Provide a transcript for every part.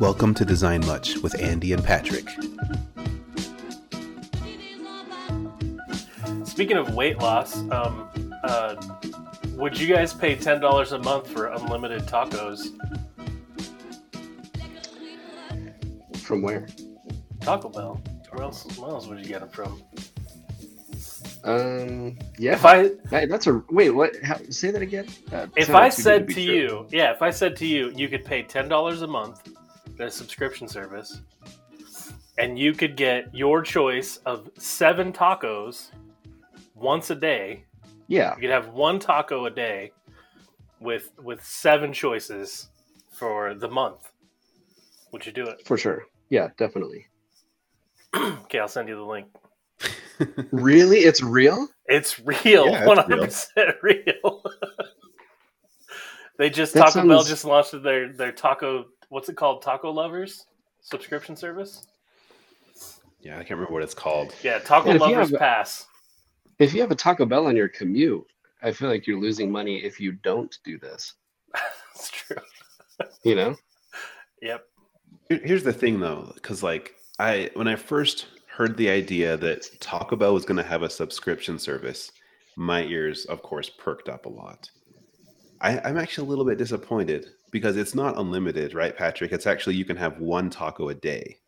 Welcome to Design Much with Andy and Patrick. Speaking of weight loss, um, uh, would you guys pay ten dollars a month for unlimited tacos? From where? Taco Bell. Where else? Where else would you get them from? Um, yeah. If I That- that's a wait. What? How, say that again. Uh, if I said be to you, yeah, if I said to you, you could pay ten dollars a month, a subscription service, and you could get your choice of seven tacos once a day. yeah, You could have one taco a day with with seven choices for the month. Would you do it? for sure. Yeah, definitely. Okay, I'll send you the link. Really, it's real. It's real, one it's hundred percent real. they just That Taco Bell just launched their their taco. What's it called? Taco Lovers subscription service. Yeah, I can't remember what it's called. Yeah, Taco And Lovers have- Pass. If you have a Taco Bell on your commute, I feel like you're losing money if you don't do this. It's true. You know? Yep. Here's the thing, though, because like I, when I first heard the idea that Taco Bell was going to have a subscription service, my ears, of course, perked up a lot. I, I'm actually a little bit disappointed because it's not unlimited, right, Patrick? It's actually you can have one taco a day.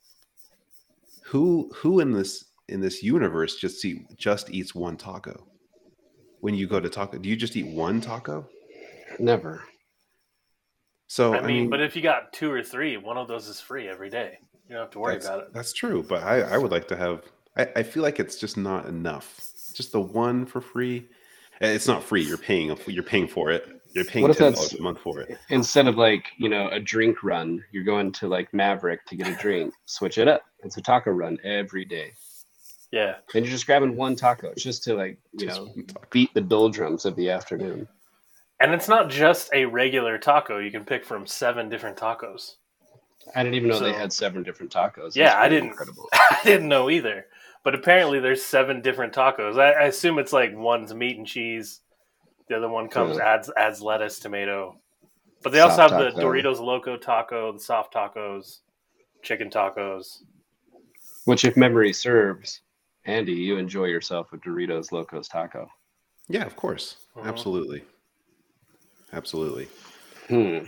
Who who in this in this universe just eat just eats one taco? When you go to taco, do you just eat one taco? Never. So I mean, but if you got two or three, one of those is free every day. You don't have to worry about it. That's true, but I, I would like to have. I, I feel like it's just not enough. Just the one for free. Eh, it's not free. You're paying. You're paying for it. You're paying What ten that's- dollars a month for it. Instead of like you know a drink run, you're going to like Maverik to get a drink. Switch it up. It's a taco run every day. Yeah. And you're just grabbing one taco just to like you Just know beat the doldrums of the afternoon. And it's not just a regular taco. You can pick from seven different tacos. I didn't even know they had seven different tacos. That's Yeah, I didn't- Incredible. I didn't know either. But apparently there's seven different tacos. I, I assume it's like one's meat and cheese. The other one comes Yeah. adds adds lettuce, tomato. But they also Soft have the. Doritos Loco taco, the soft tacos, chicken tacos. Which, if memory serves, Andy, you enjoy yourself with Doritos Locos taco. Yeah, of course. Mhm. Absolutely. Absolutely. Hmm.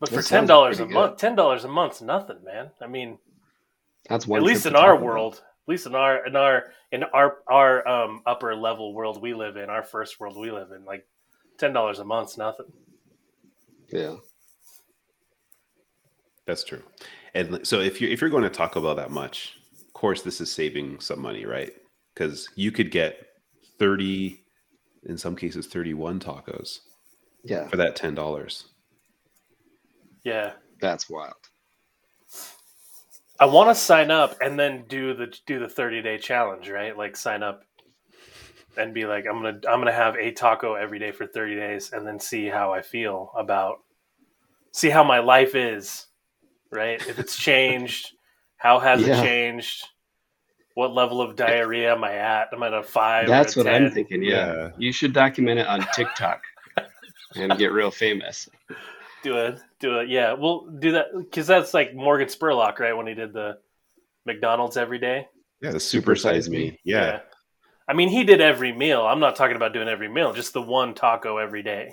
But That for ten dollars a good. month, ten dollars a month's nothing, man. I mean, That's one. at least in our world, at least in our in our in our our um, upper level world we live in, our first world we live in, like ten dollars a month's nothing. Yeah. That's true. And so if you if you're going to Taco Bell that much, of course this is saving some money, right? Because you could get thirty, in some cases thirty-one tacos Yeah. for that ten dollars. Yeah. That's wild. I want to sign up and then do the do the 30 day challenge, right? Like sign up and be like I'm going to I'm going to have a taco every day for 30 days and then see how I feel about see how my life is, right? If it's changed, how has Yeah. it changed? What level of diarrhea am I at? Am I at a 5 That's or a what I'm thinking. Yeah. Yeah. You should document it on TikTok and get real famous. Do it. Do it. Yeah. We'll do that cuz that's like Morgan Spurlock, right? When he did the McDonald's every day. Yeah, the super size me. Yeah. I mean, he did every meal. I'm not talking about doing every meal, just the one taco every day.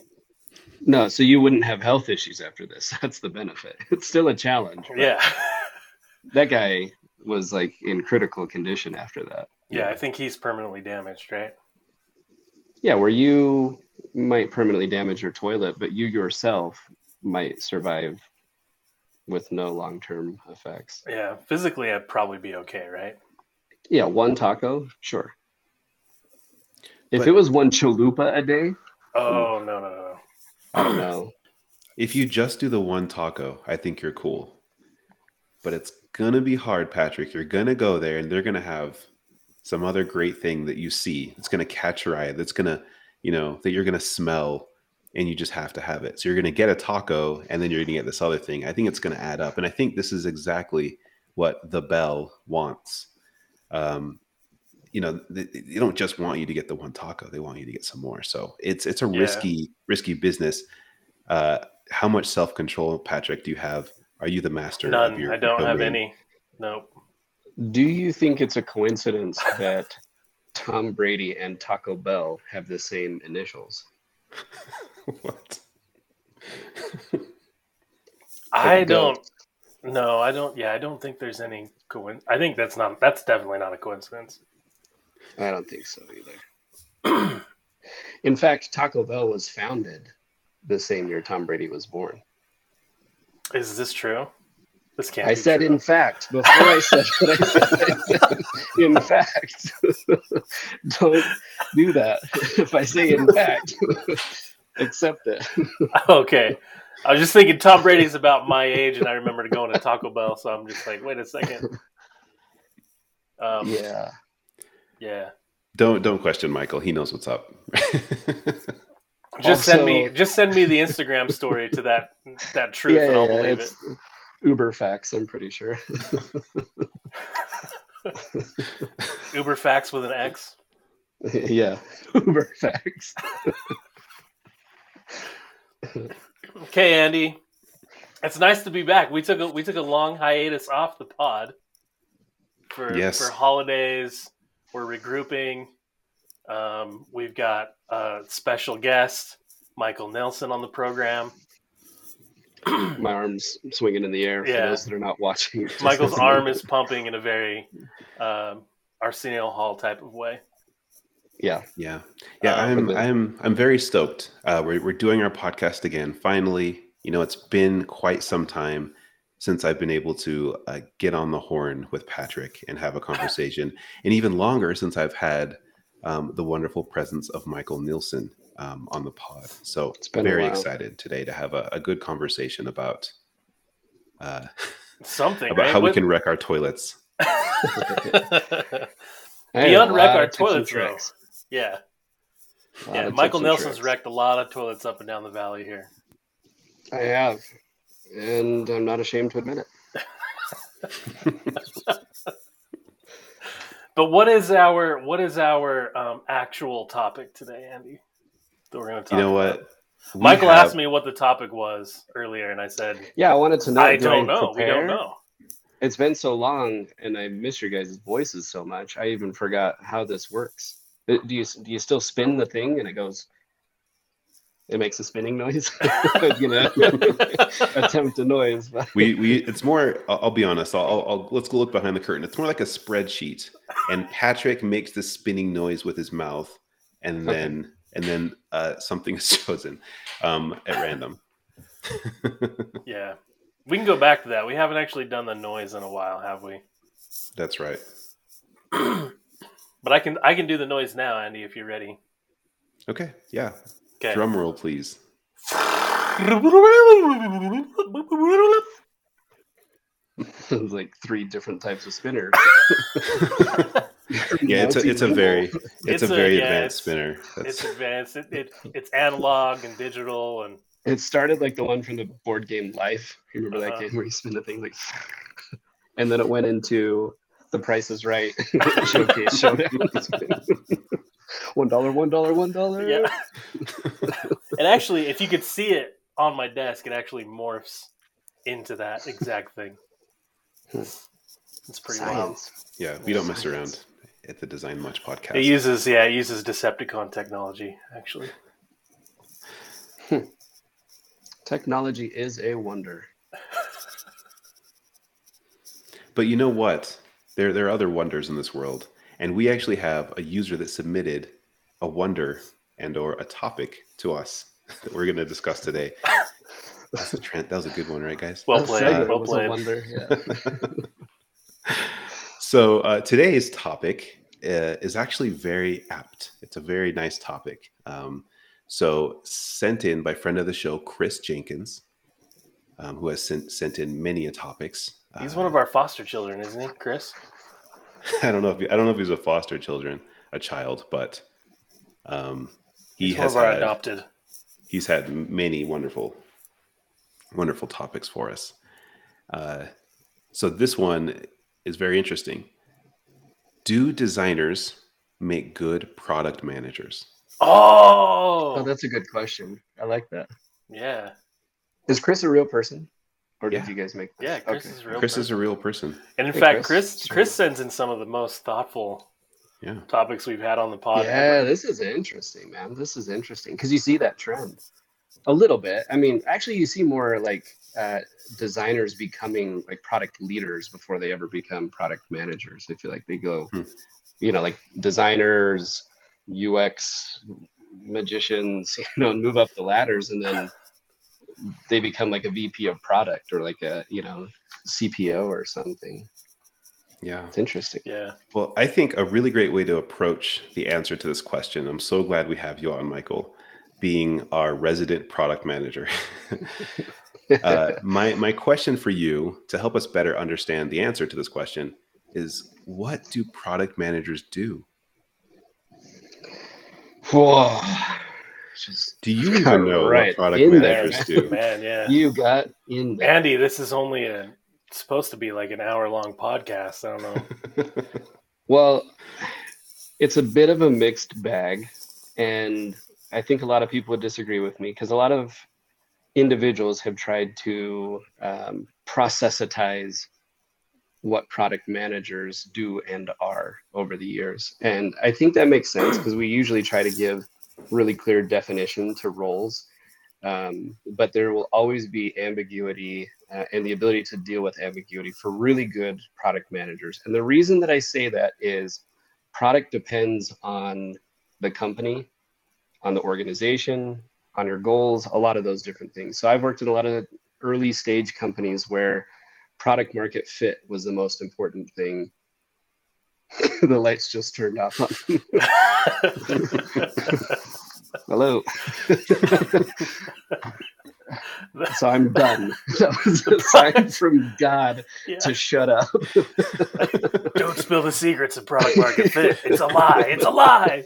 No, so you wouldn't have health issues after this. That's the benefit. It's still a challenge. Yeah. That guy was like in critical condition after that. yeah, I think he's permanently damaged, right? Yeah, where you might permanently damage your toilet, but you yourself might survive with no long term effects. Yeah. Physically, I'd probably be okay, right? Yeah, one taco, sure. If But- it was one chalupa a day, Oh, no, no, no. I don't know. If you just do the one taco, I think you're cool. But it's gonna be hard, Patrick. You're gonna go there and they're gonna have some other great thing that you see. It's gonna catch your eye. That's gonna, you know, that you're gonna smell and you just have to have it. So you're gonna get a taco and then you're gonna get this other thing. I think it's gonna add up. And I think this is exactly what the bell wants. Um, you know, they, they don't just want you to get the one taco; they want you to get some more. So it's it's a Yeah. risky risky business. Uh, how much self control, Patrick, do you have? Are you the master? of None. your I don't have domain? any. Nope. Do you think it's a coincidence that Tom Brady and Taco Bell have the same initials? What? I don't. No, I don't. Yeah, I don't think there's any coincidence. I think that's not. That's definitely not a coincidence. I don't think so either. In fact, Taco Bell was founded the same year Tom Brady was born. Is this true? This can't. I said, true. in fact, before I said what I said, I said, in fact. Don't do that. If I say in fact, accept it. okay. I was just thinking Tom Brady's about my age, and I remember going to Taco Bell, so I'm just like, wait a second. Um, yeah. Yeah. Don't don't question Michael. He knows what's up. Just send me just send me the Instagram story to that that truth, Yeah, and I'll yeah, believe it's Uber facts, I'm pretty sure. it. Uber facts with an X. yeah, Uber facts. Okay, Andy. It's nice to be back. We took a we took a long hiatus off the pod for Yes. for holidays. We're regrouping. Um, we've got a special guest, Michael Nelson, on the program. My arms swinging in the air for Yeah. those that are not watching. Michael's arm is pumping in a very um, Arsenio Hall type of way. Yeah, Yeah, yeah. Uh, I'm but I'm I'm very stoked. Uh, we're we're doing our podcast again. Finally, you know, it's been quite some time since I've been able to uh, get on the horn with Patrick and have a conversation, and even longer since I've had um, the wonderful presence of Michael Nielsen um, on the pod. So It's been very excited today to have a, a good conversation about uh, Something about right? how we can wreck our toilets. I had Beyond wreck our of tips toilets, though. tricks. yeah, yeah. Michael Nelson's tricks. wrecked a lot of toilets up and down the valley here. I have, and I'm not ashamed to admit it. But what is our what is our um, actual topic today, Andy? That we're going to talk. You know about? what? We Michael have- asked me what the topic was earlier, and I said, Yeah, I wanted to know. "I do don't know. We don't know." It's been so long, and I miss your guys' voices so much. I even forgot how this works. Uh, Do you do you still spin the thing and it goes? It makes a spinning noise. you know, attempt a noise. But we we it's more i'll, I'll be honest I'll, I'll, I'll let's go look behind the curtain it's more like a spreadsheet and patrick makes the spinning noise with his mouth and Okay. then and then uh something is chosen um at random yeah, we can go back to that. We haven't actually done the noise in a while, have we? that's right But I can I can do the noise now, Andy, if you're ready. okay yeah Okay. drum roll please It's like three different types of spinners. yeah it's a it's a very it's, It's a a- very yeah, advanced it's- spinner It's that's advanced. It, it it's analog and digital, and It started like the one from the board game Life. You remember Uh-huh. that game where you spin the thing like, and then it went into The Price is Right showcase showdown. one dollar, one dollar, one dollar. yeah. and actually, if you could see it on my desk, it actually morphs into that exact thing. It's pretty wild. Yeah we don't mess around at the design much podcast It uses yeah, it uses Decepticon technology actually. Technology is a wonder. But you know what? There, there are other wonders in this world, and we actually have a user that submitted a wonder and or a topic to us that we're going to discuss today. That's a trend. That was a good one, right, guys? Well played. segment Well played. wonder. Yeah. So uh, today's topic uh, is actually very apt. It's a very nice topic. Um, so sent in by friend of the show, Chris Jenkins, um, who has sent sent in many a topics. He's Uh, one of our foster children, isn't he, Chris? I don't know if he, I don't know if he's a foster children, a child, but um, he He's one of our had, adopted. he's had many wonderful, wonderful topics for us. Uh, so this one is very interesting. Do designers make good product managers? Oh, Oh, that's a good question. I like that. yeah. Is Chris a real person, or did you guys make? This? Yeah, Chris Okay. is a real. Chris person. is a real person. and in Hey, fact, Chris. Chris Chris sends in some of the most thoughtful Yeah. topics we've had on the pod. Yeah, ever. this is interesting, man. This is interesting because you see that trend a little bit. I mean, actually, you see more like uh, designers becoming like product leaders before they ever become product managers. I feel like they go, Hmm. you know, like designers, UX magicians, you know, move up the ladders, and then they become like a VP of product or like a you know CPO or something. Yeah. It's interesting. Yeah. Well, I think a really great way to approach the answer to this question, I'm so glad we have you on, Michael, being our resident product manager. uh, my, my question for you to help us better understand the answer to this question is what do product managers do? Whoa. Just Do you even know Right, what product in there, managers do? Man, yeah. you got in there. Andy, this is only a supposed to be like an hour long podcast. I don't know. Well, it's a bit of a mixed bag. And I think a lot of people would disagree with me because a lot of individuals have tried to um, processitize what product managers do and are over the years. And I think that makes sense because we usually try to give really clear definition to roles. Um, but there will always be ambiguity uh, and the ability to deal with ambiguity for really good product managers. And the reason that I say that is product depends on the company, on the organization, on your goals, a lot of those different things. So I've worked in a lot of early stage companies where product market fit was the most important thing. the lights just turned off. Hello. so I'm done. That was a sign from God Yeah. to shut up. Don't spill the secrets of product market fit. It's a lie. It's a lie.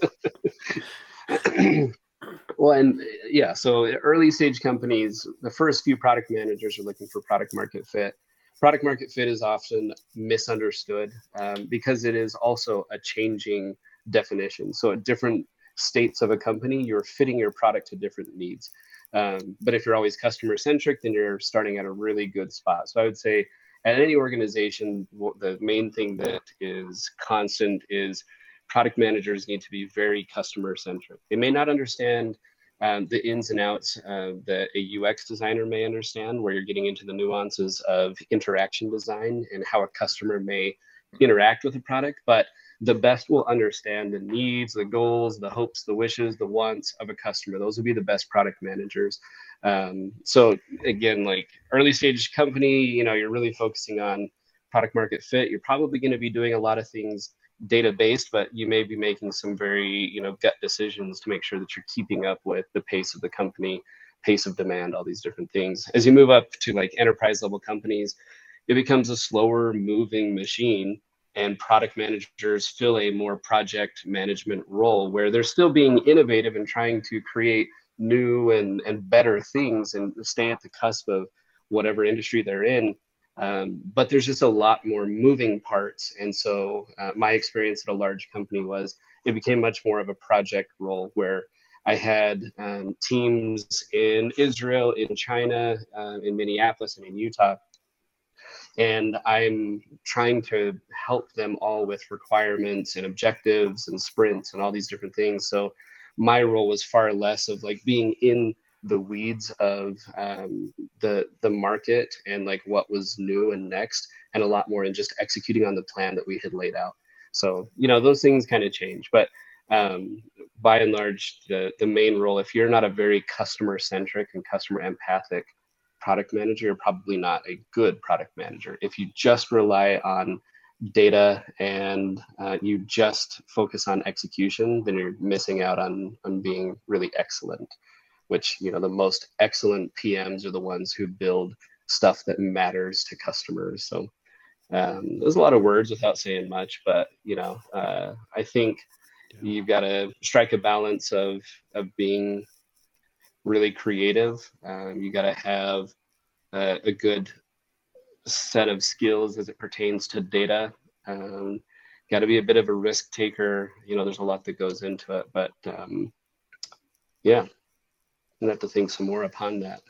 well, and yeah, so early stage companies, the first few product managers are looking for product market fit. Product market fit is often misunderstood um, because it is also a changing definition. So at different states of a company, you're fitting your product to different needs. Um, but if you're always customer centric, then you're starting at a really good spot. So I would say at any organization, the main thing that is constant is product managers need to be very customer centric. They may not understand um, the ins and outs uh, that a UX designer may understand, where you're getting into the nuances of interaction design and how a customer may interact with a product. But the best will understand the needs, the goals, the hopes, the wishes, the wants of a customer. Those will be the best product managers. Um, so again, like early stage company, you know, you're really focusing on product market fit. You're probably going to be doing a lot of things data based, but you may be making some very, you know, gut decisions to make sure that you're keeping up with the pace of the company, pace of demand, all these different things. As you move up to like enterprise level companies, it becomes a slower moving machine and product managers fill a more project management role where they're still being innovative and trying to create new and, and better things and stay at the cusp of whatever industry they're in. Um, but there's just a lot more moving parts. And so uh, my experience at a large company was it became much more of a project role where I had um, teams in Israel, in China, uh, in Minneapolis, and in Utah and I'm trying to help them all with requirements and objectives and sprints and all these different things. So my role was far less of like being in the weeds of um, the the market and like what was new and next, and a lot more in just executing on the plan that we had laid out. So you know those things kind of change, but um, by and large, the the main role, if you're not a very customer centric and customer empathic product manager, you're probably not a good product manager. If you just rely on data and uh, you just focus on execution, then you're missing out on on being really excellent. Which you know the most excellent PMs are the ones who build stuff that matters to customers. So um, there's a lot of words without saying much, but you know uh, I think you've got to strike a balance of of being really creative. Um, you got to have a, a good set of skills as it pertains to data. Um, got to be a bit of a risk taker. You know, there's a lot that goes into it, but um, yeah, and have to think some more upon that.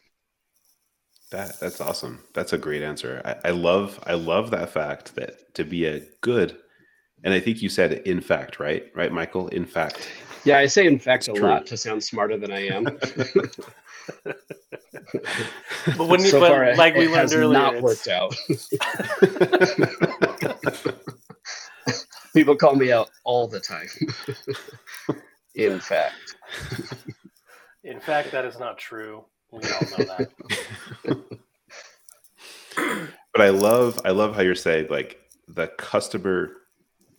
That that's awesome. That's a great answer. I, I love I love that fact that to be a good, and I think you said in fact, right? Right, Michael. In fact. Yeah, I say in fact it's a true. lot to sound smarter than I am. but when you, so but far, like we learned earlier, not worked out. People call me out all the time. in fact. In fact, that is not true. We all know that. but I love I love how you're saying like the customer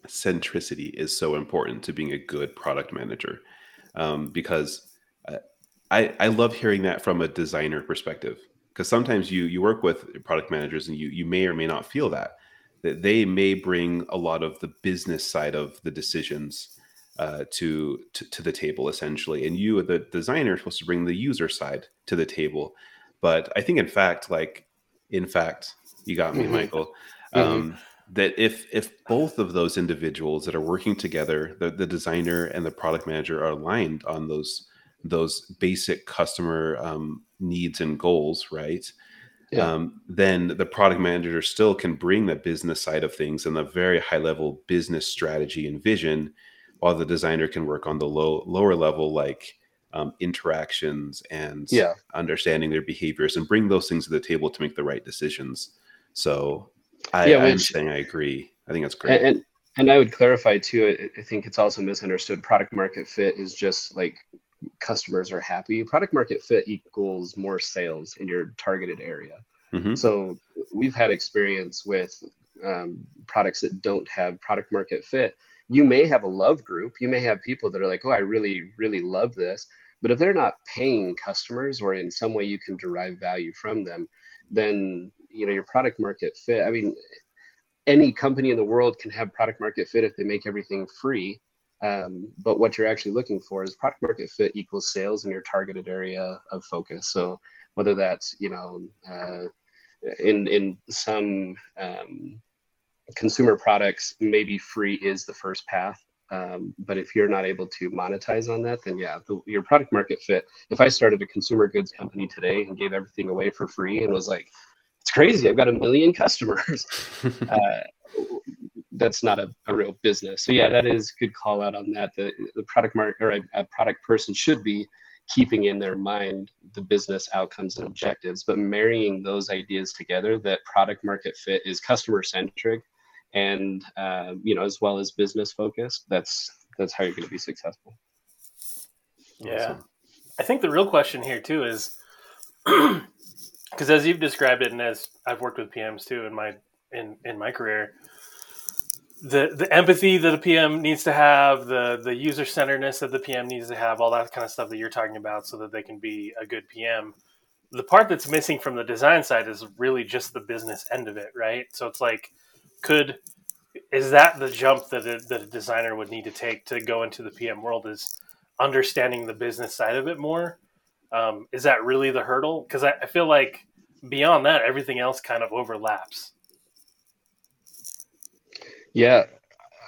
centricity is so important to being a good product manager um, because uh, I I love hearing that from a designer perspective because sometimes you you work with product managers and you you may or may not feel that that they may bring a lot of the business side of the decisions uh, to, to, to the table essentially, and you, the designer, are supposed to bring the user side to the table. But I think, in fact, like in fact, you got me, mm-hmm. Michael. Mm-hmm. Um, mm-hmm. That if if both of those individuals that are working together, the, the designer and the product manager are aligned on those those basic customer um, needs and goals, right? Yeah. Um, then the product manager still can bring the business side of things and the very high level business strategy and vision while the designer can work on the low lower level like um, interactions and yeah. understanding their behaviors and bring those things to the table to make the right decisions. So i yeah, i'm saying i agree. I think that's great. and, and, i would clarify too I, I think it's also misunderstood product market fit is just like customers are happy. Product market fit equals more sales in your targeted area. Mm-hmm. so we've had experience with um, products that don't have product market fit you may have a love group you may have people that are like oh i really really love this. But if they're not paying customers or in some way you can derive value from them then you know your product market fit i mean any company in the world can have product market fit if they make everything free. Um, but what you're actually looking for is product market fit equals sales in your targeted area of focus. So whether that's you know uh, in in some um, consumer products, maybe free is the first path. Um, but if you're not able to monetize on that, then yeah, the, your product market fit. If I started a consumer goods company today and gave everything away for free and was like, it's crazy, I've got a million customers. uh, that's not a, a, real business. So yeah, that is good call out on that. The, the product market or a, a product person should be keeping in their mind the business outcomes and objectives, but marrying those ideas together that product market fit is customer centric and uh, you know as well as business focused that's that's how you're going to be successful. Yeah. Awesome. i think the real question here too is because as you've described it and as i've worked with pms too in my in in my career the the empathy that a pm needs to have the the user centeredness that the pm needs to have all that kind of stuff that you're talking about so that they can be a good pm the part that's missing from the design side is really just the business end of it right? So it's like could is that the jump that a, that a designer would need to take to go into the PM world is understanding the business side of it more? Um, is that really the hurdle? Because I, I feel like beyond that, everything else kind of overlaps. Yeah,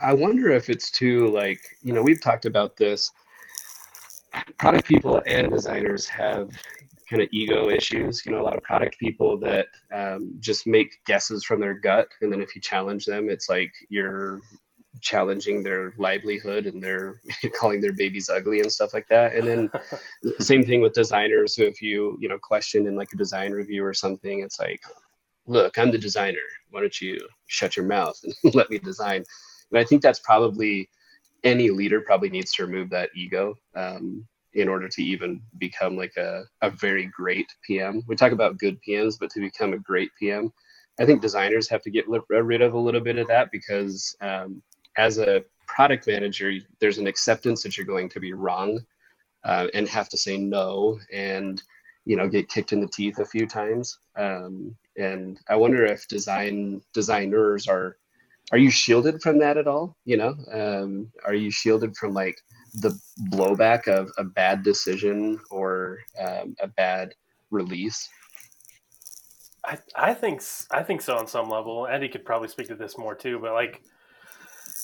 I wonder if it's too like you know we've talked about this. Product people and designers have kind of ego issues. You know, a lot of product people that um, just make guesses from their gut, and then if you challenge them, it's like you're challenging their livelihood and they're calling their babies ugly and stuff like that. And then same thing with designers. So if you you know question in like a design review or something, it's like, look, I'm the designer. Why don't you shut your mouth and let me design? And I think that's probably any leader probably needs to remove that ego. Um, in order to even become like a, a very great PM. We talk about good PMs, but to become a great PM, I think designers have to get rid of a little bit of that because um, as a product manager, there's an acceptance that you're going to be wrong uh, and have to say no and you know get kicked in the teeth a few times. Um, and I wonder if design designers are are you shielded from that at all? You know, um, are you shielded from like the blowback of a bad decision or um, a bad release? I, I think I think so on some level. Andy could probably speak to this more too, but like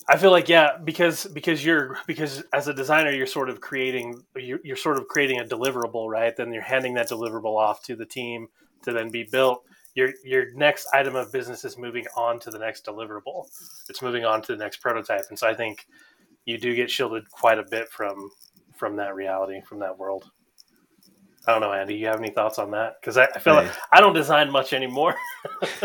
I feel like yeah, because because you're because as a designer you're sort of creating you're, you're sort of creating a deliverable, right? Then you're handing that deliverable off to the team to then be built, your your next item of business is moving on to the next deliverable. It's moving on to the next prototype, and so I think you do get shielded quite a bit from from that reality, from that world. I don't know, Andy. You have any thoughts on that? Because I, I, feel like I don't design much anymore.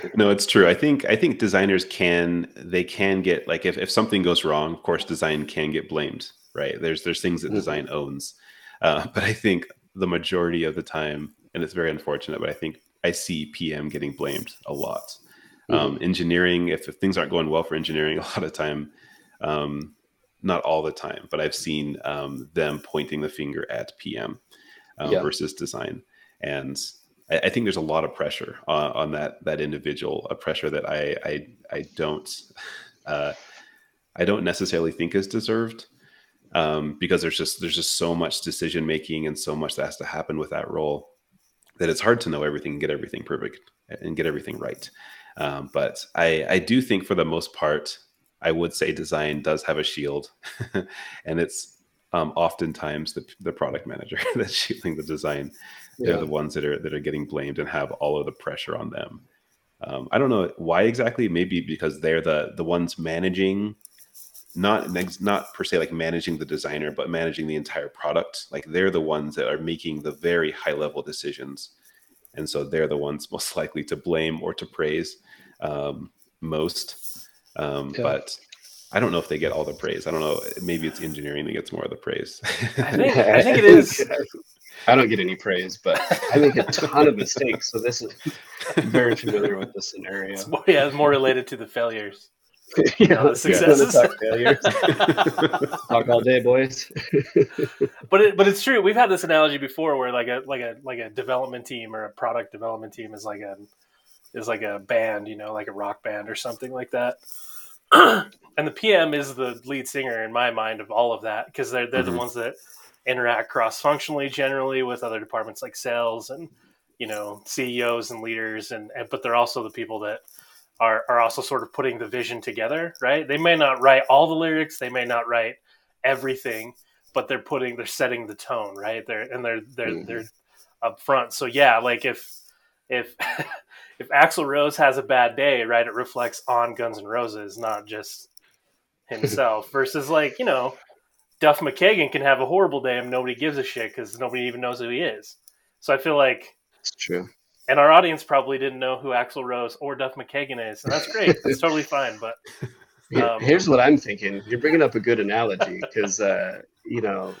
no, it's true. I think I think designers can they can get like if, if something goes wrong, of course, design can get blamed, right? There's there's things that mm-hmm. design owns, uh, but I think the majority of the time, and it's very unfortunate, but I think I see PM getting blamed a lot. Mm-hmm. Um, engineering, if, if, things aren't going well for engineering, a lot of time, um, not all the time, but I've seen um, them pointing the finger at PM um, yeah. versus design, and I, I, think there's a lot of pressure on, on, that that individual, a pressure that I I, I don't uh, I don't necessarily think is deserved um, because there's just there's just so much decision making and so much that has to happen with that role that it's hard to know everything and get everything perfect and get everything right. Um, but I, I do think for the most part, I would say design does have a shield, and it's um, oftentimes the, the product manager that's shielding the design. They're the ones that are that are getting blamed and have all of the pressure on them. Um, I don't know why exactly. Maybe because they're the the ones managing, not not per se like managing the designer, but managing the entire product. Like they're the ones that are making the very high level decisions, and so they're the ones most likely to blame or to praise um, most. Um, yeah. But I don't know if they get all the praise. I don't know. Maybe it's engineering that gets more of the praise. I think, I think it is. I don't get any praise, but I make a ton of mistakes. So this is I'm very familiar with the scenario. It's more, yeah, it's more related to the failures. yeah, the successes. Talk, failures. talk all day, boys. but it, but it's true. We've had this analogy before, where like a like a like a development team or a product development team is like a is like a band, you know, like a rock band or something like that. and the PM is the lead singer in my mind of all of that because they're they're mm-hmm. the ones that interact cross functionally generally with other departments like sales and you know CEOs and leaders and, and but they're also the people that are are also sort of putting the vision together, right? They may not write all the lyrics, they may not write everything, but they're putting they're setting the tone, right? They're and they're they're mm-hmm. they're up front. So yeah, like if if if Axl Rose has a bad day, right, it reflects on Guns N' Roses, not just himself. versus like you know, Duff McKagan can have a horrible day and nobody gives a shit because nobody even knows who he is. So I feel like it's true. And our audience probably didn't know who Axl Rose or Duff McKagan is, and that's great. that's totally fine. But um, here's what I'm thinking. You're bringing up a good analogy because uh, you know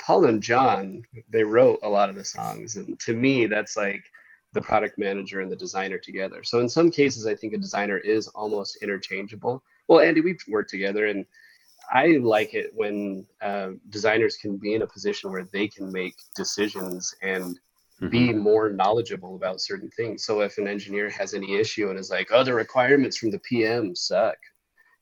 Paul and John they wrote a lot of the songs, and to me that's like the product manager and the designer together. So in some cases, I think a designer is almost interchangeable. Well, Andy, we've worked together, and I like it when uh, designers can be in a position where they can make decisions and. Be more knowledgeable about certain things. So if an engineer has any issue and is like, "Oh, the requirements from the PM suck,"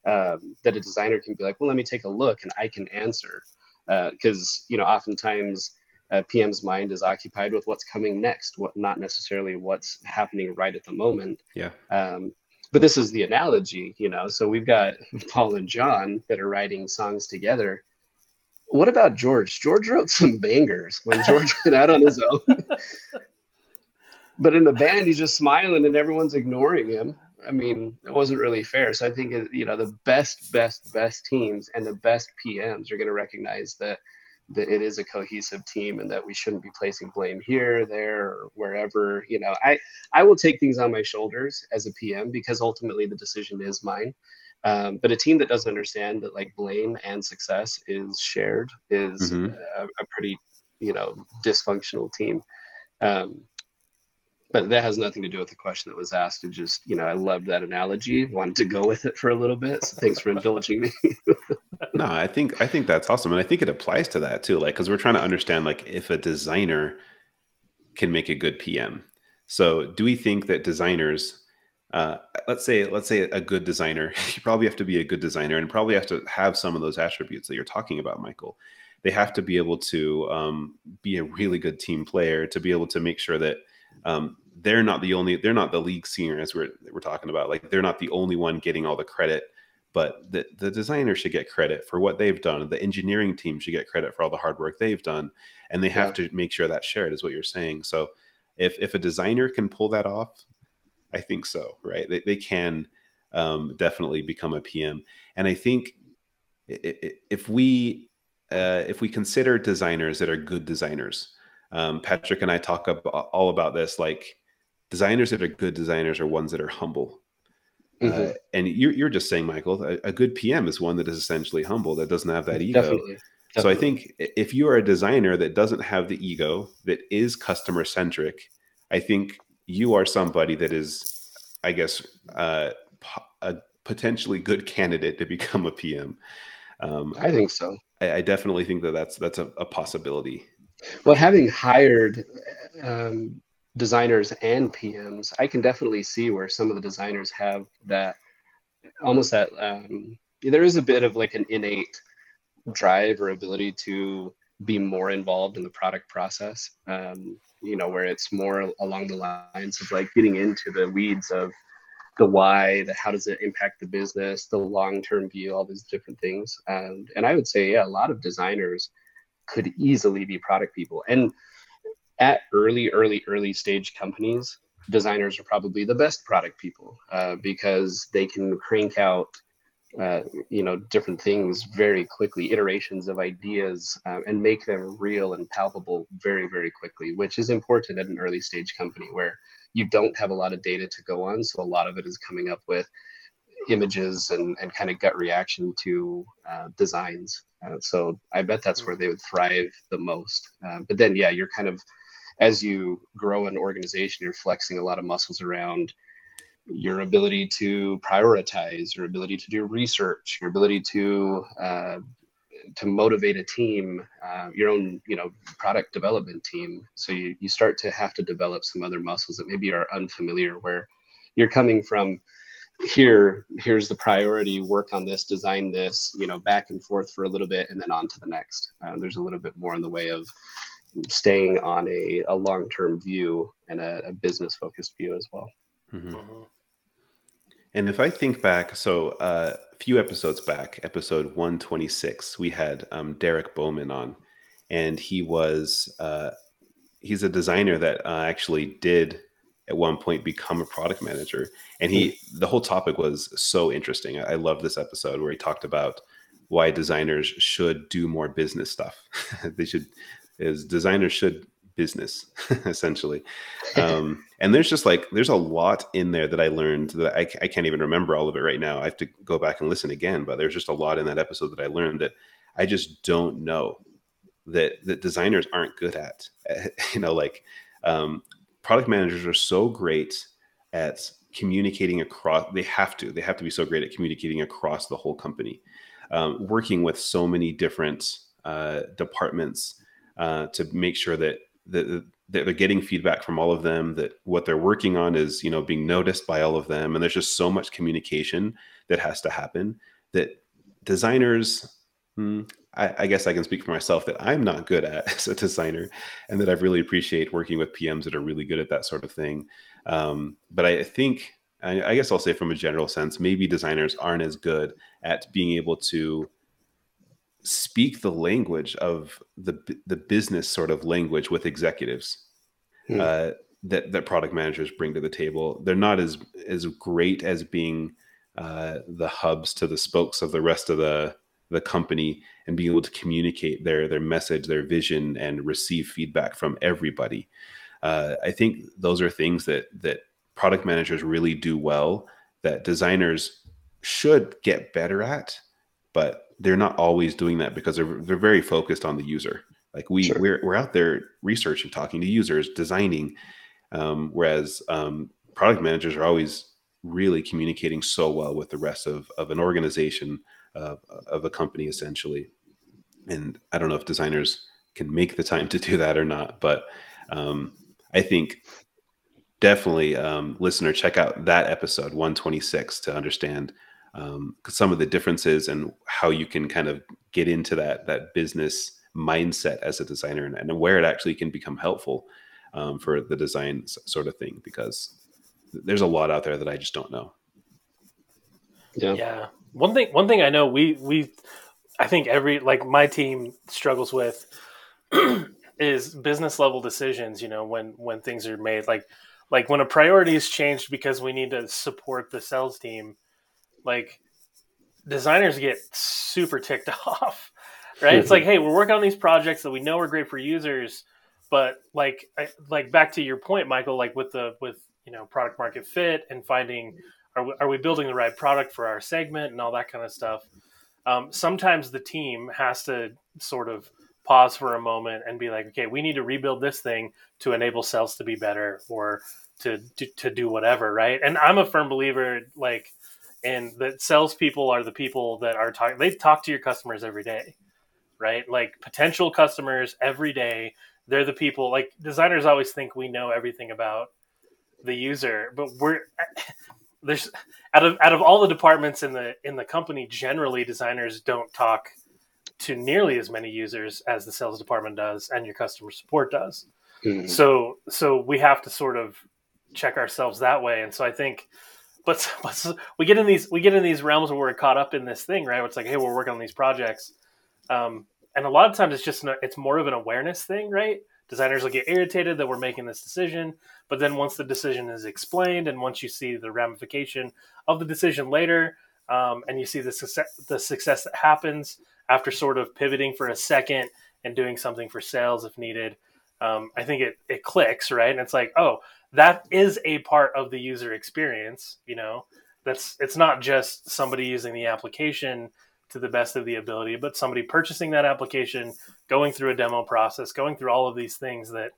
um, that a designer can be like, "Well, let me take a look and I can answer," because uh, you know oftentimes uh, PM's mind is occupied with what's coming next, what not necessarily what's happening right at the moment. Yeah. Um, but this is the analogy, you know. So we've got Paul and John that are writing songs together. What about George? George wrote some bangers when George went out on his own. but in the band, he's just smiling and everyone's ignoring him. I mean, it wasn't really fair. So I think you know the best, best, best teams and the best PMs are going to recognize that that it is a cohesive team and that we shouldn't be placing blame here, there, or wherever. You know, I I will take things on my shoulders as a PM because ultimately the decision is mine. Um, but a team that doesn't understand that like blame and success is shared is mm-hmm. a, a, pretty you know dysfunctional team. Um, but that has nothing to do with the question that was asked. It just, you know, I loved that analogy. Wanted to go with it for a little bit. So thanks for indulging me. no, I think I think that's awesome, and I think it applies to that too. Like, because we're trying to understand, like, if a designer can make a good PM. So, do we think that designers, uh, let's say, let's say a good designer, you probably have to be a good designer, and probably have to have some of those attributes that you're talking about, Michael. They have to be able to um, be a really good team player, to be able to make sure that um, they're not the only they're not the league singer as we're we're talking about like they're not the only one getting all the credit but the, the designer should get credit for what they've done the engineering team should get credit for all the hard work they've done and they have Yeah. to make sure that's shared is what you're saying so if if a designer can pull that off i think so right they, they can um, definitely become a pm and i think if we uh, if we consider designers that are good designers um, patrick and i talk ab- all about this like designers that are good designers are ones that are humble Mhm. uh, and you're, you're just saying, Michael, a, a good PM is one that is essentially humble, that doesn't have that ego. Definitely. So I think if you are a designer that doesn't have the ego, that is customer centric, I think you are somebody that is, I guess, uh, po- a potentially good candidate to become a PM. Um, I think so. I, I definitely think that that's that's a, a possibility. Well, having hired um, designers and PMs, I can definitely see where some of the designers have that almost that um, there is a bit of like an innate drive or ability to be more involved in the product process. Um, you know, where it's more along the lines of like getting into the weeds of the why, the how does it impact the business, the long term view, all these different things. Um, and I would say, yeah, a lot of designers could easily be product people. And at early, early, early stage companies, designers are probably the best product people uh, because they can crank out, uh, you know, different things very quickly, iterations of ideas, uh, and make them real and palpable very, very quickly, which is important at an early stage company where you don't have a lot of data to go on. So a lot of it is coming up with images and, and kind of gut reaction to uh, designs. Uh, so I bet that's where they would thrive the most. Uh, but then, yeah, you're kind of, as you grow an organization, you're flexing a lot of muscles around your ability to prioritize, your ability to do research, your ability to uh, to motivate a team, uh, your own you know product development team. So you you start to have to develop some other muscles that maybe are unfamiliar, where you're coming from here here's the priority work on this design this you know back and forth for a little bit and then on to the next uh, there's a little bit more in the way of staying on a, a long-term view and a, a business focused view as well Mhm. And if I think back, so uh, a few episodes back, episode 126, we had um, Derek Bowman on, and he was uh, he's a designer that uh, actually did at one point become a product manager, and he the whole topic was so interesting. I, I love this episode where he talked about why designers should do more business stuff. they should, is designers should business essentially. Um, and there's just like there's a lot in there that i learned that I, I can't even remember all of it right now. I have to go back and listen again but there's just a lot in that episode that i learned that i just don't know that that designers aren't good at you know like um, product managers are so great at communicating across they have to they have to be so great at communicating across the whole company. Um, working with so many different uh, departments uh, to make sure that that that they're getting feedback from all of them that what they're working on is you know being noticed by all of them. And there's just so much communication that has to happen that designers hmm, I, I guess i can speak for myself that i'm not good at as a designer and that i really appreciate working with pms that are really good at that sort of thing. Um, but i think I, I guess i'll say from a general sense maybe designers aren't as good at being able to speak the language of the the business sort of language with executives Hmm. uh, that that product managers bring to the table. They're not as as great as being uh, the hubs to the spokes of the rest of the the company and being able to communicate their their message, their vision, and receive feedback from everybody. Uh, I think those are things that that product managers really do well. That designers should get better at, but they're not always doing that because they're they're very focused on the user. Like we Sure. we're we're out there researching, talking to users, designing, um, whereas um, product managers are always really communicating so well with the rest of of an organization uh, of a company essentially. And I don't know if designers can make the time to do that or not, but um, I think definitely um, listener check out that episode 126 to understand um, some of the differences and how you can kind of get into that that business mindset as a designer and, and where it actually can become helpful um, for the design s- sort of thing because there's a lot out there that I just don't know. yeah. Yeah, one thing one thing I know we we I think every like my team struggles with is business level decisions, you know, when when things are made. Like like when a priority is changed because we need to support the sales team, like designers get super ticked off. Right? it's like, hey, we're working on these projects that we know are great for users, but like like back to your point, Michael, like with the with you know product market fit and finding are we, are we building the right product for our segment and all that kind of stuff. Um, sometimes the team has to sort of pause for a moment and be like, okay, we need to rebuild this thing to enable sales to be better or to to, to do whatever, right? And I'm a firm believer, like, in that salespeople are the people that are talking. They talk to your customers every day, right? Like potential customers every day. They're the people. Like designers always think we know everything about the user, but we're there's out of out of all the departments in the in the company generally designers don't talk to nearly as many users as the sales department does and your customer support does mm-hmm. so so we have to sort of check ourselves that way and so i think but, but we get in these we get in these realms where we're caught up in this thing right? It's like hey we're working on these projects. Um, and a lot of times it's just it's more of an awareness thing right? Designers will get irritated that we're making this decision but then once the decision is explained, and once you see the ramification of the decision later, um, and you see the success, the success that happens after sort of pivoting for a second and doing something for sales if needed, um, I think it it clicks right, and it's like, oh, that is a part of the user experience. You know, that's it's not just somebody using the application to the best of the ability, but somebody purchasing that application, going through a demo process, going through all of these things that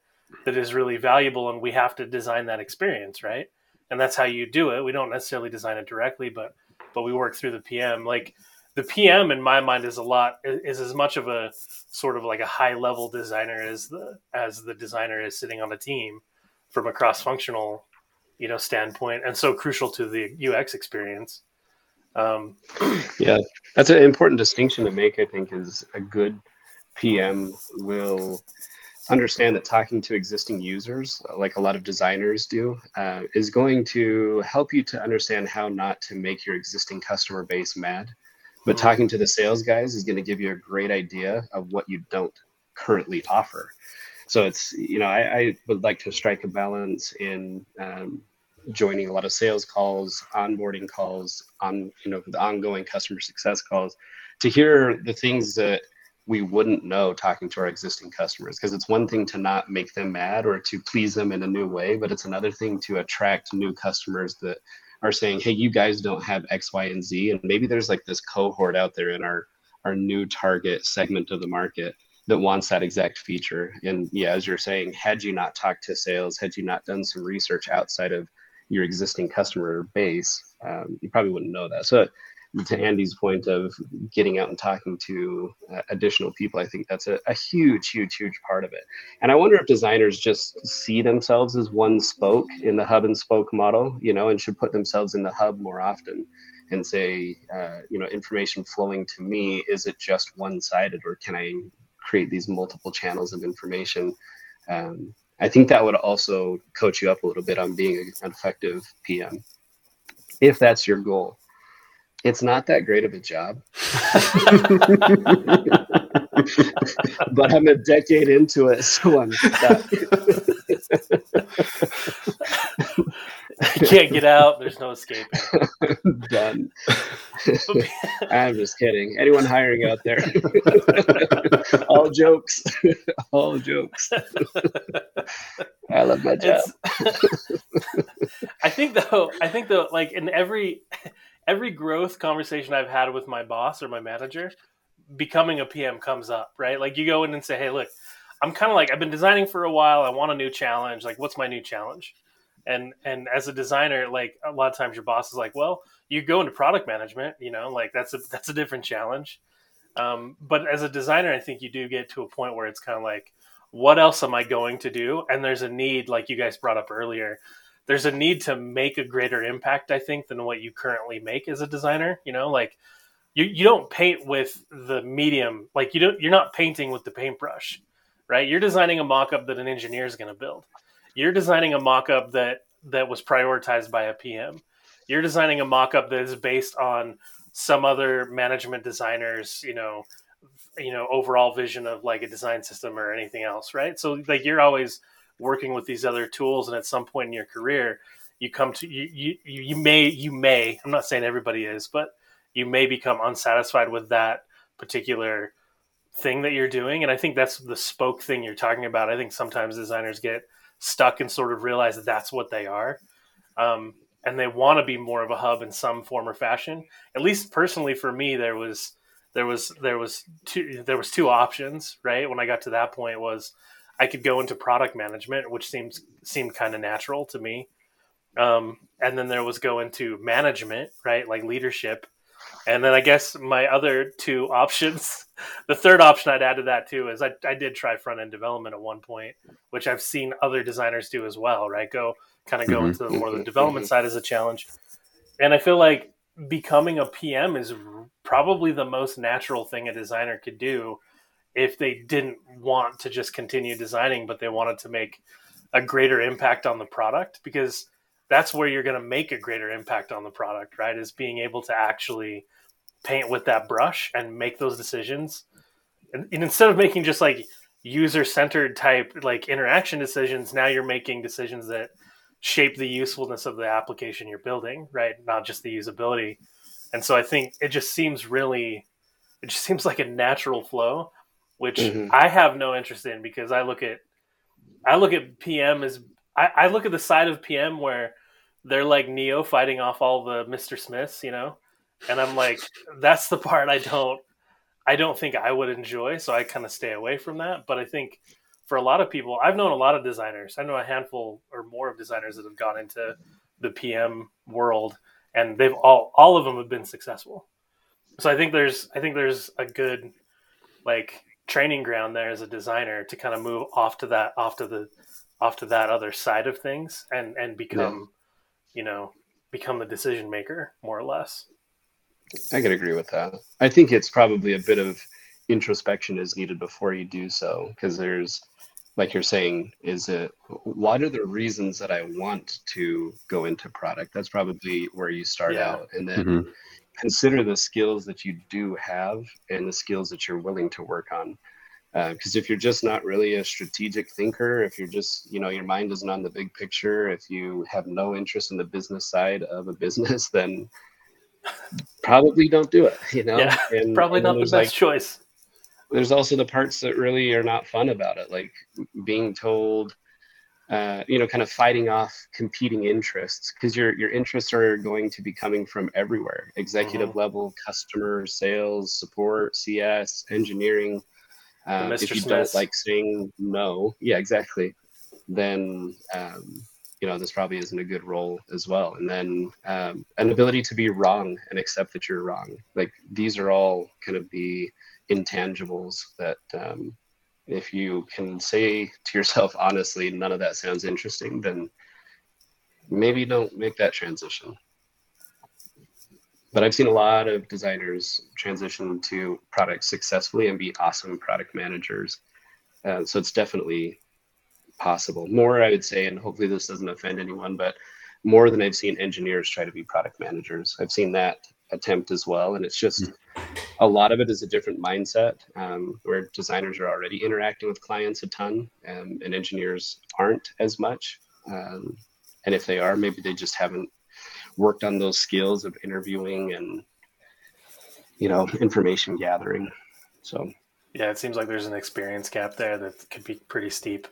that is really valuable and we have to design that experience right? And that's how you do it. We don't necessarily design it directly but but we work through the pm like the pm in my mind is a lot is as much of a sort of like a high level designer as the as the designer is sitting on a team from a cross functional you know standpoint and so crucial to the ux experience um, yeah that's an important distinction to make i think is a good pm will understand that talking to existing users, like a lot of designers do, uh, is going to help you to understand how not to make your existing customer base mad. But mm-hmm. talking to the sales guys is going to give you a great idea of what you don't currently offer. So it's, you know, I, I would like to strike a balance in um, joining a lot of sales calls, onboarding calls, on, you know, the ongoing customer success calls to hear the things that we wouldn't know talking to our existing customers. Because it's one thing to not make them mad or to please them in a new way but it's another thing to attract new customers that are saying hey you guys don't have x y and z. And maybe there's like this cohort out there in our our new target segment of the market that wants that exact feature and yeah as you're saying had you not talked to sales had you not done some research outside of your existing customer base um, you probably wouldn't know that so to Andy's point of getting out and talking to uh, additional people, I think that's a, a, huge, huge, huge part of it. And I wonder if designers just see themselves as one spoke in the hub and spoke model, you know, and should put themselves in the hub more often and say, uh, you know, information flowing to me, is it just one sided or can I create these multiple channels of information? Um, I think that would also coach you up a little bit on being an effective PM if that's your goal it's not that great of a job. but I'm a decade into it, so I'm. can't get out. There's no escaping. Done. I'm just kidding. Anyone hiring out there? All jokes. All jokes. I love my job. I think though. I think though. Like in every every growth conversation I've had with my boss or my manager, becoming a PM comes up, right? Like you go in and say, "Hey, look, I'm kind of like I've been designing for a while. I want a new challenge. Like, what's my new challenge?" And and as a designer, like a lot of times your boss is like, "Well, you go into product management, you know, like that's a that's a different challenge." Um, but as a designer, I think you do get to a point where it's kind of like, what else am I going to do? And there's a need, like you guys brought up earlier, there's a need to make a greater impact, I think, than what you currently make as a designer. You know, like you, you don't paint with the medium, like you don't you're not painting with the paintbrush, right? You're designing a mock-up that an engineer is going to build. You're designing a mock-up that that was prioritized by a PM. You're designing a mock-up that is based on some other management designers, you know, you know, overall vision of like a design system or anything else, right? So like you're always working with these other tools, and at some point in your career, you come to you you you may you may I'm not saying everybody is, but you may become unsatisfied with that particular thing that you're doing, and I think that's the spoke thing you're talking about. I think sometimes designers get stuck and sort of realize that that's what they are. Um, and they want to be more of a hub in some form or fashion. At least personally for me, there was there was there was two there was two options. Right when I got to that point was I could go into product management, which seems seemed kind of natural to me, um, and then there was go into management, right, like leadership. And then I guess my other two options, the third option I'd add to that too is I, I did try front end development at one point, which I've seen other designers do as well, right? Go kind of go mm-hmm. into the more the development side as a challenge. And I feel like becoming a PM is probably the most natural thing a designer could do if they didn't want to just continue designing, but they wanted to make a greater impact on the product because that's where you're going to make a greater impact on the product, right? Is being able to actually paint with that brush and make those decisions. And, and instead of making just like user centered type like interaction decisions, now you're making decisions that shape the usefulness of the application you're building, right? Not just the usability. And so I think it just seems really, it just seems like a natural flow, which mm-hmm. I have no interest in because I look at, I look at PM as, I, I look at the side of PM where they're like Neo fighting off all the Mr. Smiths, you know? And I'm like, that's the part I don't, I don't think I would enjoy. So I kind of stay away from that. But I think for a lot of people, I've known a lot of designers. I know a handful or more of designers that have gone into the PM world, and they've all all of them have been successful. So I think there's I think there's a good like training ground there as a designer to kind of move off to that off to the off to that other side of things and and become yeah. You know become the decision maker more or less. I could agree with that. I think it's probably a bit of introspection is needed before you do so because there's like you're saying, is it what are the reasons that I want to go into product? That's probably where you start yeah. out. And then mm-hmm. consider the skills that you do have and the skills that you're willing to work on. Because uh, if you're just not really a strategic thinker, if you're just, you know, your mind isn't on the big picture, if you have no interest in the business side of a business, then probably don't do it, you know? Yeah, and, probably and not the best like, choice there's also the parts that really are not fun about it, like being told, uh, you know, kind of fighting off competing interests because your your interests are going to be coming from everywhere: executive mm-hmm. level, customer, sales, support, CS, engineering. Uh, if you Smith. don't like saying no, yeah, exactly, then um, you know this probably isn't a good role as well. And then um, an ability to be wrong and accept that you're wrong. Like these are all kind of the intangibles that um, if you can say to yourself honestly none of that sounds interesting then maybe don't make that transition but i've seen a lot of designers transition to products successfully and be awesome product managers uh, so it's definitely possible more i would say and hopefully this doesn't offend anyone but more than i've seen engineers try to be product managers i've seen that attempt as well. And it's just a lot of it is a different mindset um, where designers are already interacting with clients a ton um, and engineers aren't as much. Um, and if they are, maybe they just haven't worked on those skills of interviewing and, you know, information gathering. So, yeah, it seems like there's an experience gap there that could be pretty steep.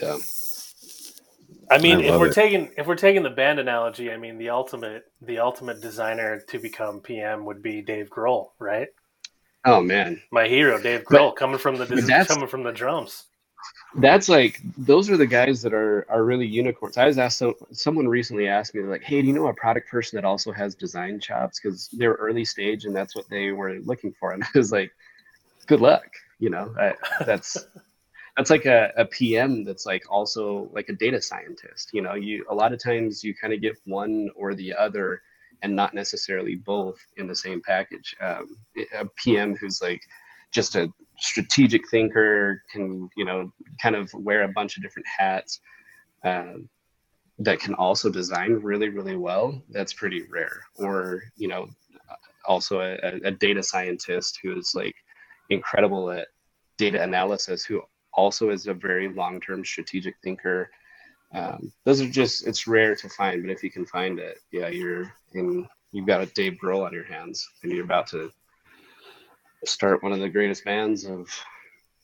Yeah. I mean, I if we're it. taking if we're taking the band analogy, I mean the ultimate the ultimate designer to become PM would be Dave Grohl, right? Oh man, my hero, Dave Grohl, but, coming from the coming from the drums. That's like those are the guys that are are really unicorns. I was asked so, someone recently asked me like, "Hey, do you know a product person that also has design chops?" Because they're early stage and that's what they were looking for. And I was like, "Good luck." You know, I, that's that's like a, a PM that's like also like a data scientist. You know, you a lot of times you kind of get one or the other and not necessarily both in the same package. Um, a PM who's like just a strategic thinker can you know kind of wear a bunch of different hats. Um, that can also design really really well that's pretty rare or you know also a, a data scientist who is like incredible at data analysis who also is a very long-term strategic thinker um, those are just it's rare to find but if you can find it yeah you're in you've got a dave grohl on your hands and you're about to start one of the greatest bands of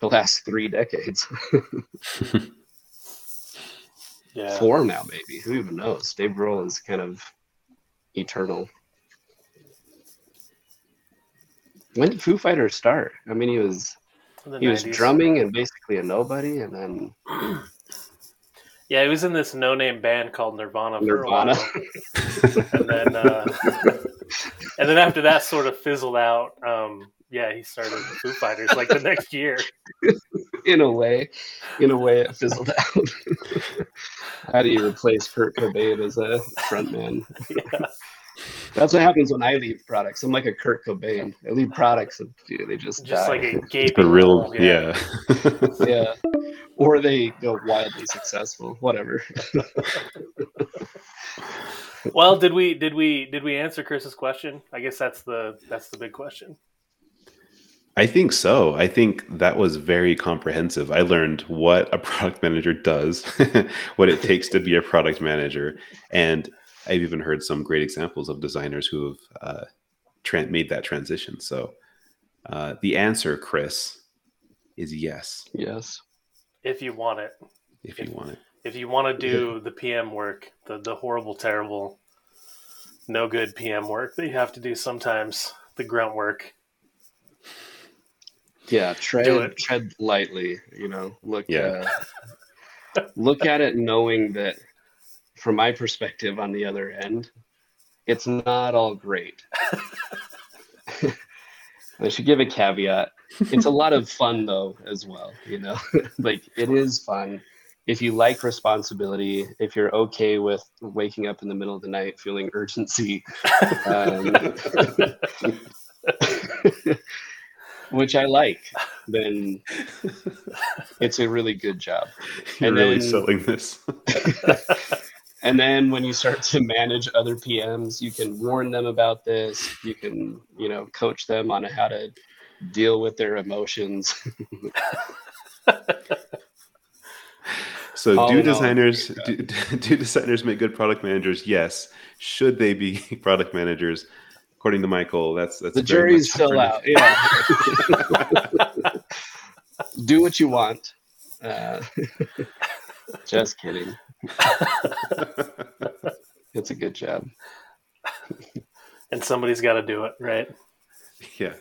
the last three decades Yeah. four now maybe who even knows dave grohl is kind of eternal when did foo fighters start i mean he was he was drumming and basically a nobody and then Yeah, he was in this no-name band called Nirvana, Nirvana. for a while, and then uh, and then after that sort of fizzled out. Um, yeah, he started the Foo Fighters like the next year. in a way in a way it fizzled out how do you replace kurt cobain as a frontman Yeah. that's what happens when i leave products i'm like a kurt cobain i leave products and dude, they just, Just die. like a gaping A real, hole, yeah. yeah or they go wildly successful whatever Well, did we did we did we answer Chris's question? I guess that's the that's the big question. I think so. I think that was very comprehensive. I learned what a product manager does, what it takes to be a product manager, and I've even heard some great examples of designers who have uh, tra- made that transition. So, uh, the answer, Chris, is yes, yes If you want it, if you want it. if you want to do the PM work, the the horrible, terrible, no good PM work that you have to do sometimes, the grunt work. Yeah tread tread lightly you know look Yeah. uh, look at it knowing that from my perspective on the other end it's not all great. I should give a caveat. It's a lot of fun though as well you know? Like it is fun. If you like responsibility if you're okay with waking up in the middle of the night feeling urgency um, which i like then it's a really good job You're And really then- selling this. and then when you start to manage other PMs, you can warn them about this. You can, you know, coach them on how to deal with their emotions. So, All do all, designers yeah. do, do designers make good product managers? Yes. Should they be product managers? According to Michael, that's that's the jury's still out. Yeah. Do what you want. Uh, just kidding. It's a good job. and somebody's got to do it, right? yeah.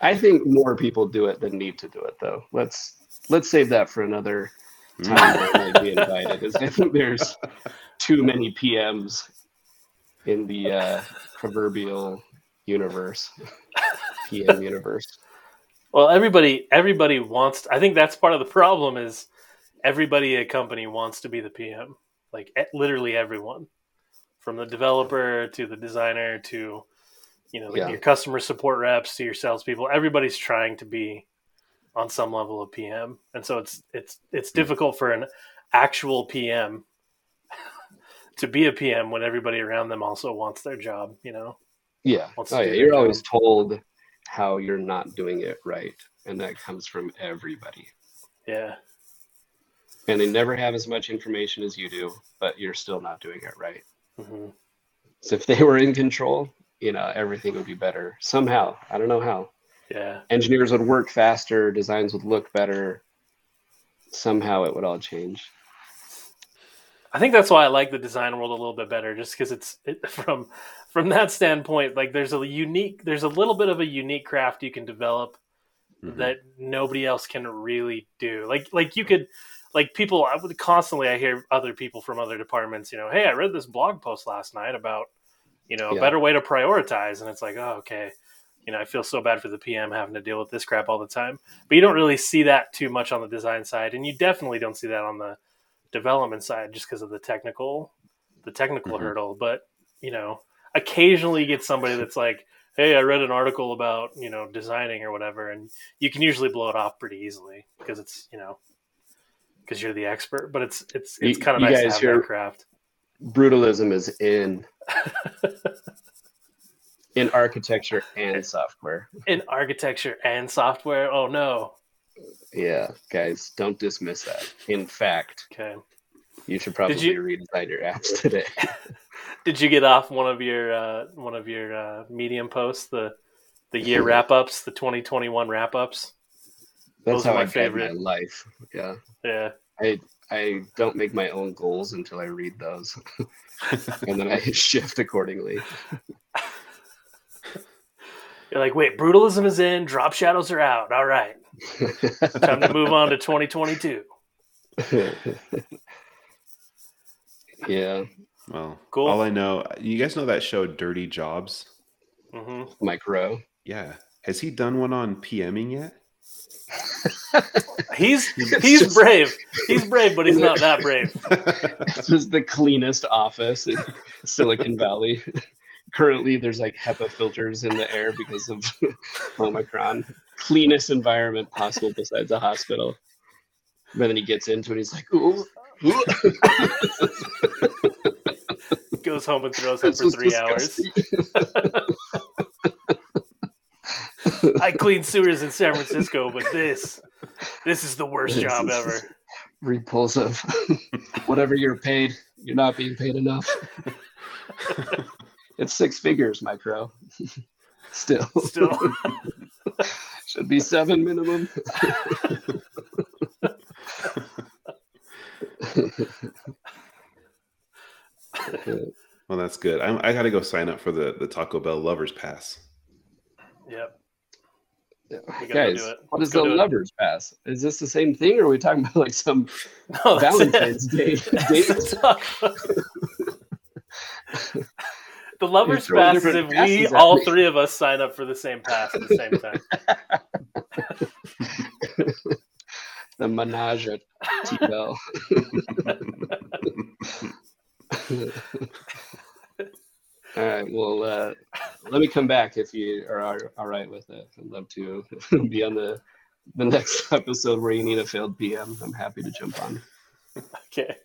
I think more people do it than need to do it, though. Let's let's save that for another time that might be invited. Is I think there's too many PMs in the uh, proverbial universe, PM universe. Well, everybody everybody wants. I think that's part of the problem is everybody at a company wants to be the PM. Like literally everyone, from the developer to the designer to you know Yeah. your customer support reps to your salespeople. Everybody's trying to be on some level of PM, and so it's it's it's hmm. difficult for an actual PM to be a PM when everybody around them also wants their job. You know. Yeah. Oh yeah. You're always told how you're not doing it right, and that comes from everybody. Yeah. And they never have as much information as you do, but you're still not doing it right. hmm So if they were in control, you know, everything would be better somehow. I don't know how. Yeah. Engineers would work faster, designs would look better. Somehow it would all change. I think that's why I like the design world a little bit better, just because it's it, from from that standpoint. Like, there's a unique, there's a little bit of a unique craft you can develop Mhm. that nobody else can really do. Like, like you could, like people. I would constantly I hear other people from other departments. You know, hey, I read this blog post last night about, you know, a Yeah. better way to prioritize, and it's like, oh, okay. You know, I feel so bad for the PM having to deal with this crap all the time. But you don't really see that too much on the design side, and you definitely don't see that on the development side just because of the technical the technical Mhm. hurdle but you know occasionally you get somebody that's like hey i read an article about you know designing or whatever and you can usually blow it off pretty easily because it's you know because you're the expert but it's it's it's kind of nice to have that craft brutalism is in in architecture and software. In architecture and software. Oh no. Yeah, guys, don't dismiss that. In fact, Okay. you should probably you- redesign your apps today. Did you get off one of your uh, one of your uh, medium posts the the year wrap ups, the 2021 wrap ups? That's Those how are my I favorite. my life. Yeah, Yeah. I I don't make my own goals until I read those, and then I shift accordingly. You're like, wait, brutalism is in, drop shadows are out. All right, time to move on to 2022. yeah, Well, Cool. all I know, you guys know that show Dirty Jobs? hmm Mike Rowe. Yeah. Has he done one on PMing yet? He's he's just- brave. He's brave, but he's not that brave. This is the cleanest office in Silicon Valley. Currently, there's like HEPA filters in the air because of Omicron. Cleanest environment possible besides a hospital. But then he gets into it. He's like, "Ooh, ooh." Goes home and throws up for three hours. I clean sewers in San Francisco, but this this is the worst This job ever. Repulsive. Whatever you're paid, you're not being paid enough. it's six figures, micro. Still, Still, should be seven minimum. Well, that's good. I'm, I got to go sign up for the, the Taco Bell Lovers Pass. yep. gotta Guys, do it. what Let's is go the do it. lovers pass? Is this the same thing, or are we talking about like some No, that's it. Valentine's Day date? the. The lovers pass is if we all me. three of us sign up for the same pass at the same time. the menage at T-Bell. all right, well, uh, let me come back if you are all- all right with it. I'd love to be on the the next episode where you need a failed PM. I'm happy to jump on. Okay.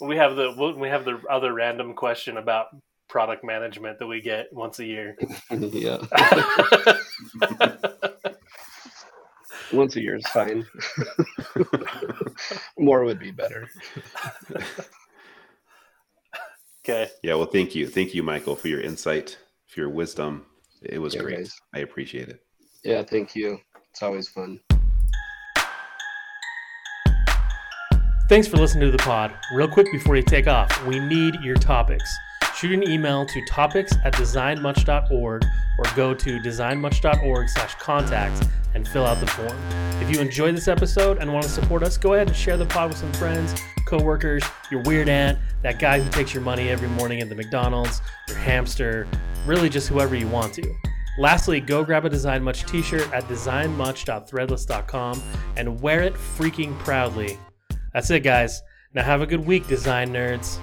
We have the we have the other random question about product management that we get once a year. yeah, once a year is fine. More would be better. Okay. Yeah, well, thank you. Thank you, Michael, for your insight, for your wisdom. It was Yeah, great. guys. I appreciate it. Yeah, thank you. It's always fun. Thanks for listening to the pod. Real quick before you take off, we need your topics. Shoot an email to topics at designmuch.org or go to designmuch.org slash contact and fill out the form. If you enjoyed this episode and want to support us, go ahead and share the pod with some friends, coworkers, your weird aunt, that guy who takes your money every morning at the McDonald's, your hamster, really just whoever you want to. Lastly, go grab a Design Much t-shirt at designmuch.threadless.com and wear it freaking proudly. That's it, guys. Now have a good week, design nerds.